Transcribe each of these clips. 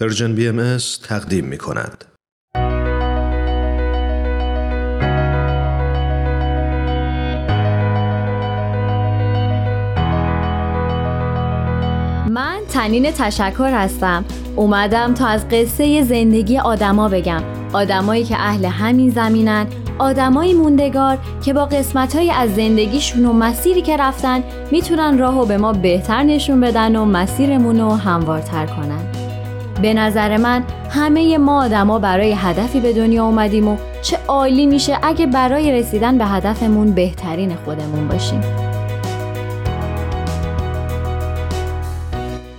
پرژن بی ام تقدیم می کند. من تنین تشکر هستم. اومدم تا از قصه زندگی آدما بگم. آدمایی که اهل همین زمینن آدمایی موندگار که با قسمتهایی از زندگیشون و مسیری که رفتن می‌تونن راهو به ما بهتر نشون بدن و مسیرمون رو هموارتر کنن. به نظر من همه ما آدما برای هدفی به دنیا اومدیم و چه عالی میشه اگه برای رسیدن به هدفمون بهترین خودمون باشیم.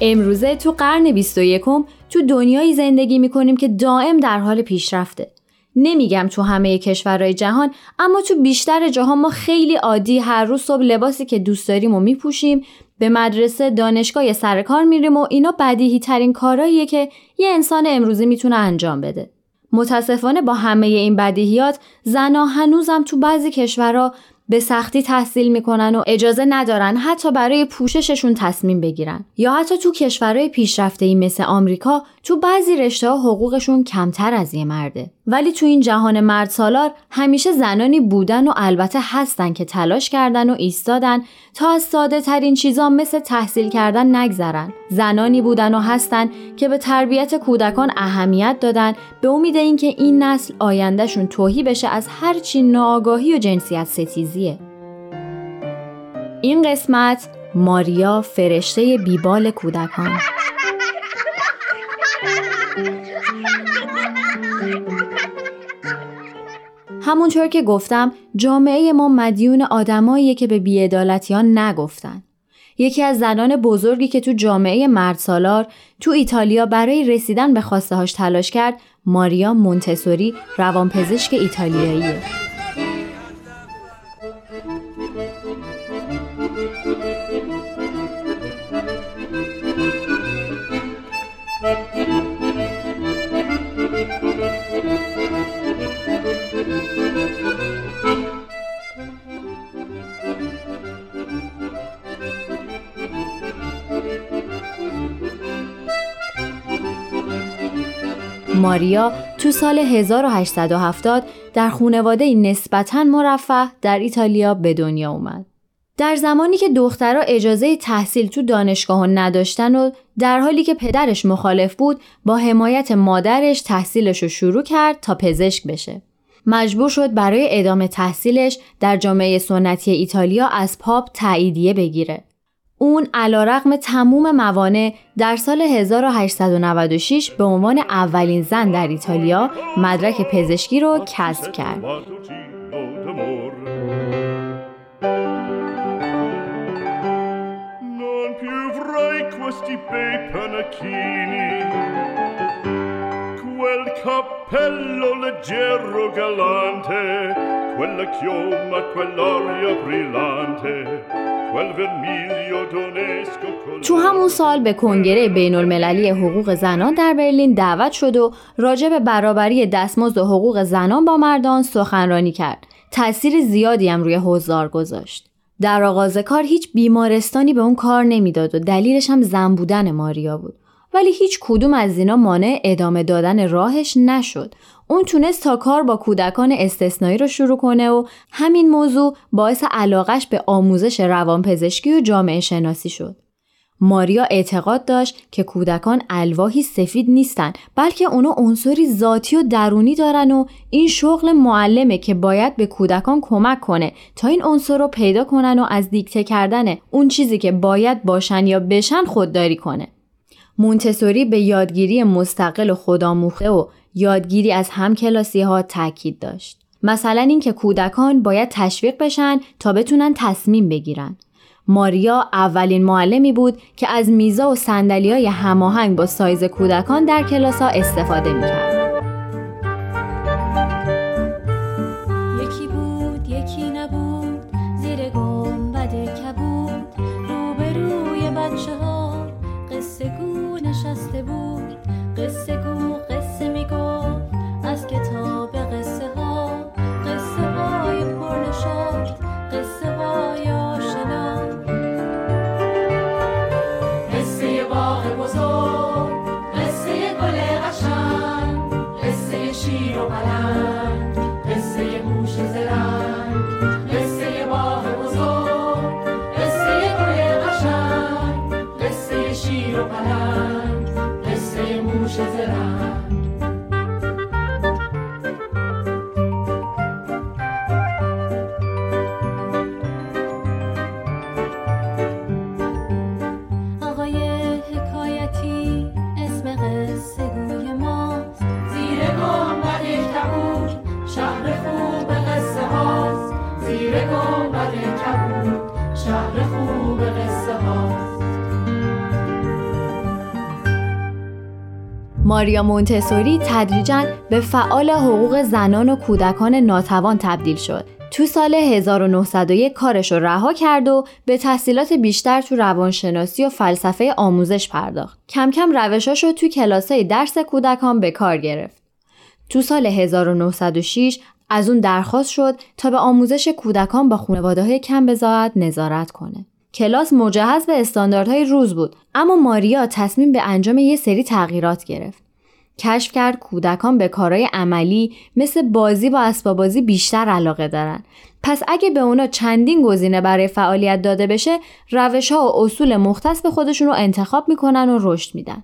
امروزه تو قرن 21 تو دنیایی زندگی می‌کنیم که دائم در حال پیشرفته. نمیگم تو همه کشورهای جهان اما تو بیشتر جاها ما خیلی عادی هر روز صبح لباسی که دوست داریم و میپوشیم به مدرسه دانشگاه سر کار میریم و اینا بدیهی ترین کارهاییه که یه انسان امروزی می‌تونه انجام بده. متاسفانه با همه این بدیهیات زنا هنوزم تو بعضی کشورها به سختی تحصیل می‌کنن و اجازه ندارن حتی برای پوشششون تصمیم بگیرن یا حتی تو کشورهای پیشرفته ای مثل آمریکا تو بعضی رشته ها حقوقشون کمتر از یه مرده ولی تو این جهان مرد سالار همیشه زنانی بودن و البته هستن که تلاش کردن و ایستادن تا از ساده ترین چیزا مثل تحصیل کردن نگذرن. زنانی بودن و هستن که به تربیت کودکان اهمیت دادن به امید اینکه این نسل آیندهشون توهی بشه از هرچی ناآگاهی و جنسیت ستیزیه. این قسمت ماریا فرشته بیبال کودکان. همونطور که گفتم جامعه ما مدیون آدماییه که به بیعدالتیان نگفتن. یکی از زنان بزرگی که تو جامعه مرد سالار تو ایتالیا برای رسیدن به خواسته هاش تلاش کرد ماریا مونتسوری روانپزشک ایتالیاییه. ماریا تو سال 1870 در خونواده نسبتا مرفه در ایتالیا به دنیا اومد. در زمانی که دخترها اجازه تحصیل تو دانشگاه نداشتن و در حالی که پدرش مخالف بود با حمایت مادرش تحصیلش رو شروع کرد تا پزشک بشه. مجبور شد برای ادامه تحصیلش در جامعه سنتی ایتالیا از پاپ تاییدیه بگیره. اون علا رقم تموم موانع در سال 1896 به عنوان اولین زن در ایتالیا مدرک پزشکی رو کسب کرد. cappello leggero galante, quella chioma, quell'aria brillante, تو همون سال به کنگره بین المللی حقوق زنان در برلین دعوت شد و راجع به برابری دستمزد و حقوق زنان با مردان سخنرانی کرد. تأثیر زیادی هم روی حضار گذاشت. در آغاز کار هیچ بیمارستانی به اون کار نمی‌داد و دلیلش هم زن بودن ماریا بود. ولی هیچ کدوم از اینا مانع ادامه دادن راهش نشد. اون تونست تا کار با کودکان استثنایی رو شروع کنه و همین موضوع باعث علاقش به آموزش روانپزشکی و جامعه شناسی شد. ماریا اعتقاد داشت که کودکان الواهی سفید نیستن بلکه اونا عنصری ذاتی و درونی دارن و این شغل معلمه که باید به کودکان کمک کنه تا این عنصر رو پیدا کنن و از دیکته کردن اون چیزی که باید باشن یا بشن خودداری کنه. مونتسوری به یادگیری مستقل و خودآموخته و یادگیری از همکلاسی ها تاکید داشت. مثلا اینکه کودکان باید تشویق بشن تا بتونن تصمیم بگیرن. ماریا اولین معلمی بود که از میزا و سندلی های هماهنگ با سایز کودکان در کلاس ها استفاده می‌کرد. نشسته بود ماریا مونتسوری تدریجا به فعال حقوق زنان و کودکان ناتوان تبدیل شد. تو سال 1901 کارش رها کرد و به تحصیلات بیشتر تو روانشناسی و فلسفه آموزش پرداخت. کم کم روشاش رو تو کلاسای درس کودکان به کار گرفت. تو سال 1906 از اون درخواست شد تا به آموزش کودکان با خانواده های کم بزاعت نظارت کنه. کلاس مجهز به استانداردهای روز بود اما ماریا تصمیم به انجام یه سری تغییرات گرفت. کشف کرد کودکان به کارهای عملی مثل بازی با اسباب بازی بیشتر علاقه دارن. پس اگه به اونا چندین گزینه برای فعالیت داده بشه، روش ها و اصول مختص به خودشون رو انتخاب می‌کنن و رشد میدن.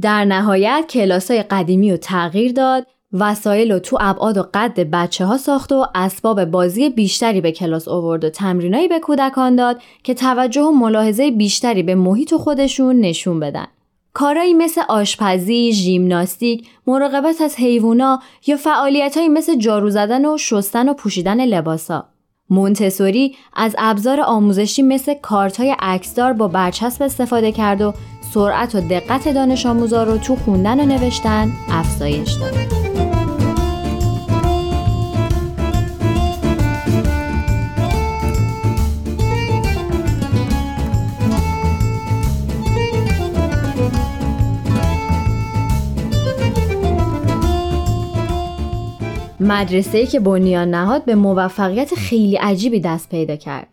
در نهایت کلاس های قدیمی رو تغییر داد وسایل و تو ابعاد و قد بچه ها ساخت و اسباب بازی بیشتری به کلاس آورد و تمرینایی به کودکان داد که توجه و ملاحظه بیشتری به محیط خودشون نشون بدن. کارایی مثل آشپزی، ژیمناستیک، مراقبت از حیوونا یا فعالیتهایی مثل جارو زدن و شستن و پوشیدن لباسا. مونتسوری از ابزار آموزشی مثل کارت های عکسدار با برچسب استفاده کرد و سرعت و دقت دانش آموزا رو تو خوندن و نوشتن افزایش داد. مدرسه‌ای که بنیان نهاد به موفقیت خیلی عجیبی دست پیدا کرد.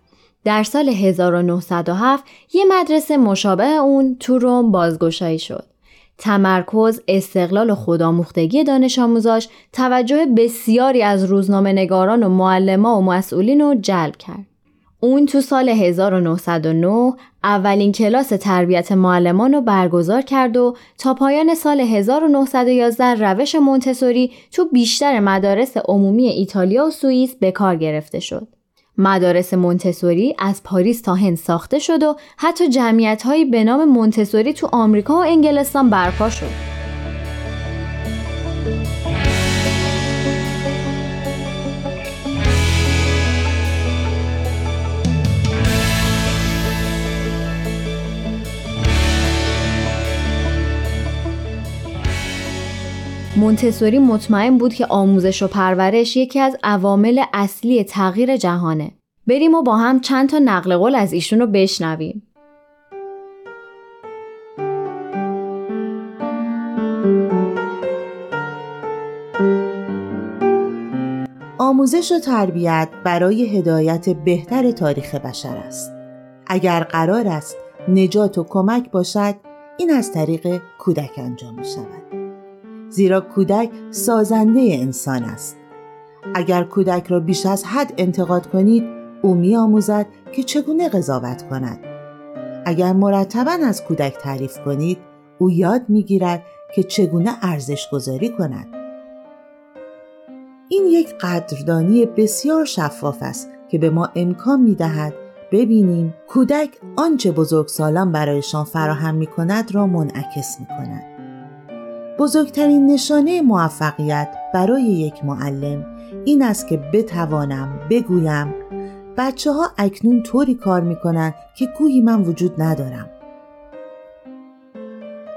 در سال 1907 یه مدرسه مشابه اون تو روم بازگشایی شد. تمرکز، استقلال و خودآموختگی دانش آموزاش توجه بسیاری از روزنامه نگاران و معلما و مسئولین رو جلب کرد. اون تو سال 1909 اولین کلاس تربیت معلمان رو برگزار کرد و تا پایان سال 1911 روش مونتسوری تو بیشتر مدارس عمومی ایتالیا و سوئیس به کار گرفته شد. مدارس مونتسوری از پاریس تا هند ساخته شد و حتی جمعیت هایی به نام مونتسوری تو آمریکا و انگلستان برپا شد. مونتسوری مطمئن بود که آموزش و پرورش یکی از عوامل اصلی تغییر جهانه. بریم و با هم چند تا نقل قول از ایشون رو بشنویم. آموزش و تربیت برای هدایت بهتر تاریخ بشر است. اگر قرار است نجات و کمک باشد این از طریق کودک انجام می شود. زیرا کودک سازنده انسان است. اگر کودک را بیش از حد انتقاد کنید او می آموزد که چگونه قضاوت کند. اگر مرتبا از کودک تعریف کنید او یاد می‌گیرد که چگونه ارزش گذاری کند. این یک قدردانی بسیار شفاف است که به ما امکان می دهد ببینیم کودک آنچه بزرگسالان برایشان فراهم می کند را منعکس می کند. بزرگترین نشانه موفقیت برای یک معلم این است که بتوانم بگویم بچه ها اکنون طوری کار می‌کنن که گویی من وجود ندارم.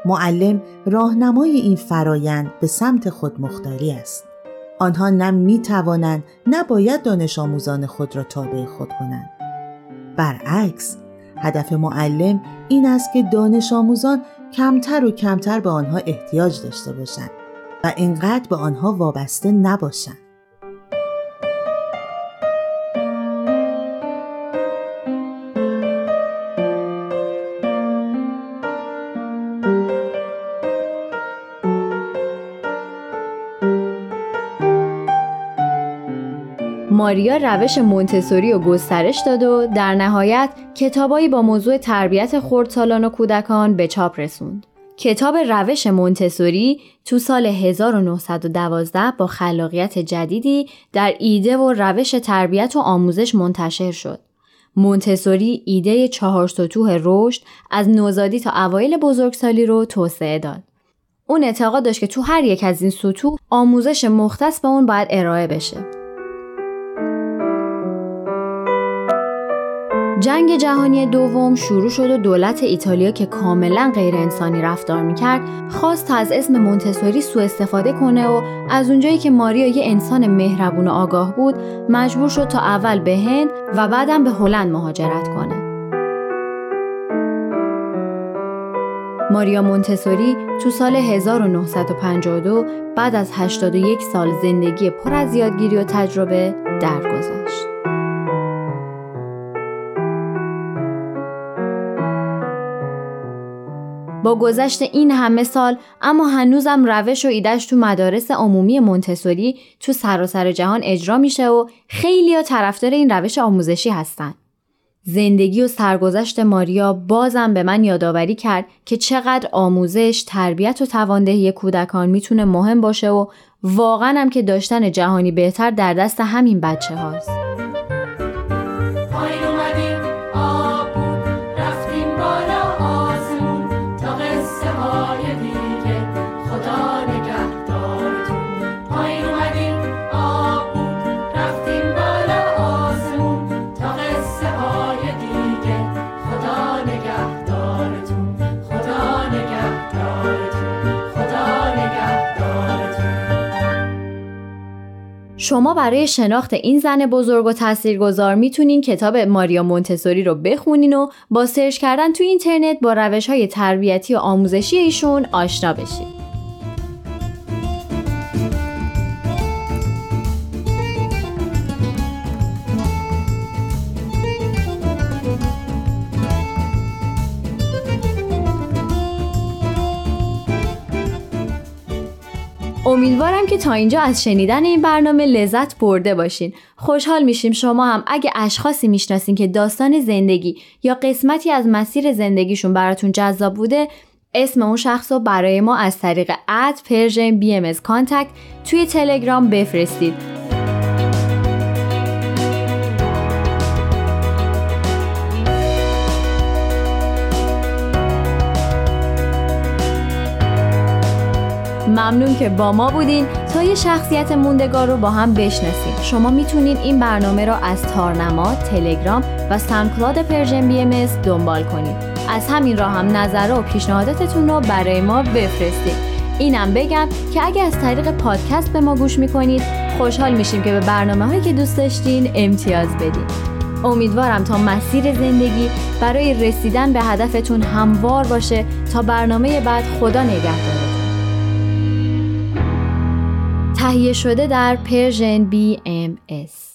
معلم راهنمای این فرایند به سمت خود مختاری است. آنها نه می توانند نه باید دانش آموزان خود را تابع خود کنند. برعکس هدف معلم این است که دانش آموزان کمتر و کمتر به آنها احتیاج داشته باشند و اینقدر به آنها وابسته نباشند. ماریا روش مونتسوری و گسترش داد و در نهایت کتابایی با موضوع تربیت خردسالان و کودکان به چاپ رسوند. کتاب روش مونتسوری تو سال 1912 با خلاقیت جدیدی در ایده و روش تربیت و آموزش منتشر شد. مونتسوری ایده چهار سطوح رشد از نوزادی تا اوایل بزرگسالی رو توسعه داد. اون اعتقاد داشت که تو هر یک از این سطوح آموزش مختص به اون باید ارائه بشه. جنگ جهانی دوم شروع شد و دولت ایتالیا که کاملا غیر انسانی رفتار می‌کرد خواست از اسم مونتسوری سوء استفاده کنه و از اونجایی که ماریا یه انسان مهربون و آگاه بود مجبور شد تا اول به هند و بعدم به هلند مهاجرت کنه. ماریا مونتسوری تو سال 1952 بعد از 81 سال زندگی پر از یادگیری و تجربه درگذشت. با گذشت این همه سال اما هنوزم روش و ایدش تو مدارس عمومی مونتسوری تو سراسر جهان اجرا میشه و خیلی ها طرفدار این روش آموزشی هستن. زندگی و سرگذشت ماریا بازم به من یادآوری کرد که چقدر آموزش، تربیت و تواندهی کودکان می‌تونه مهم باشه و واقعا هم که داشتن جهانی بهتر در دست همین بچه هاست. شما برای شناخت این زن بزرگ و تاثیرگذار می‌تونین کتاب ماریا مونتسوری رو بخونین و با سرچ کردن تو اینترنت با روش های تربیتی و آموزشی ایشون آشنا بشید. امیدوارم که تا اینجا از شنیدن این برنامه لذت برده باشین. خوشحال میشیم شما هم اگه اشخاصی می‌شناسین که داستان زندگی یا قسمتی از مسیر زندگیشون براتون جذاب بوده اسم اون شخص رو برای ما از طریق at Persian BM contact توی تلگرام بفرستید ممنون که با ما بودین. تا یه شخصیت موندگار رو با هم بشناسیم. شما می‌تونین این برنامه رو از تارنما، تلگرام و SoundCloud Persian BM دنبال کنید. از همین راه هم نظر و پیشنهاداتتون رو برای ما بفرستید. اینم بگم که اگه از طریق پادکست به ما گوش می‌کنید خوشحال میشیم که به برنامه هایی که دوست داشتین امتیاز بدین. امیدوارم تا مسیر زندگی برای رسیدن به هدفتون هموار باشه. تا برنامه بعد خدا نگهدارتون تهیه شده در پرژن BMS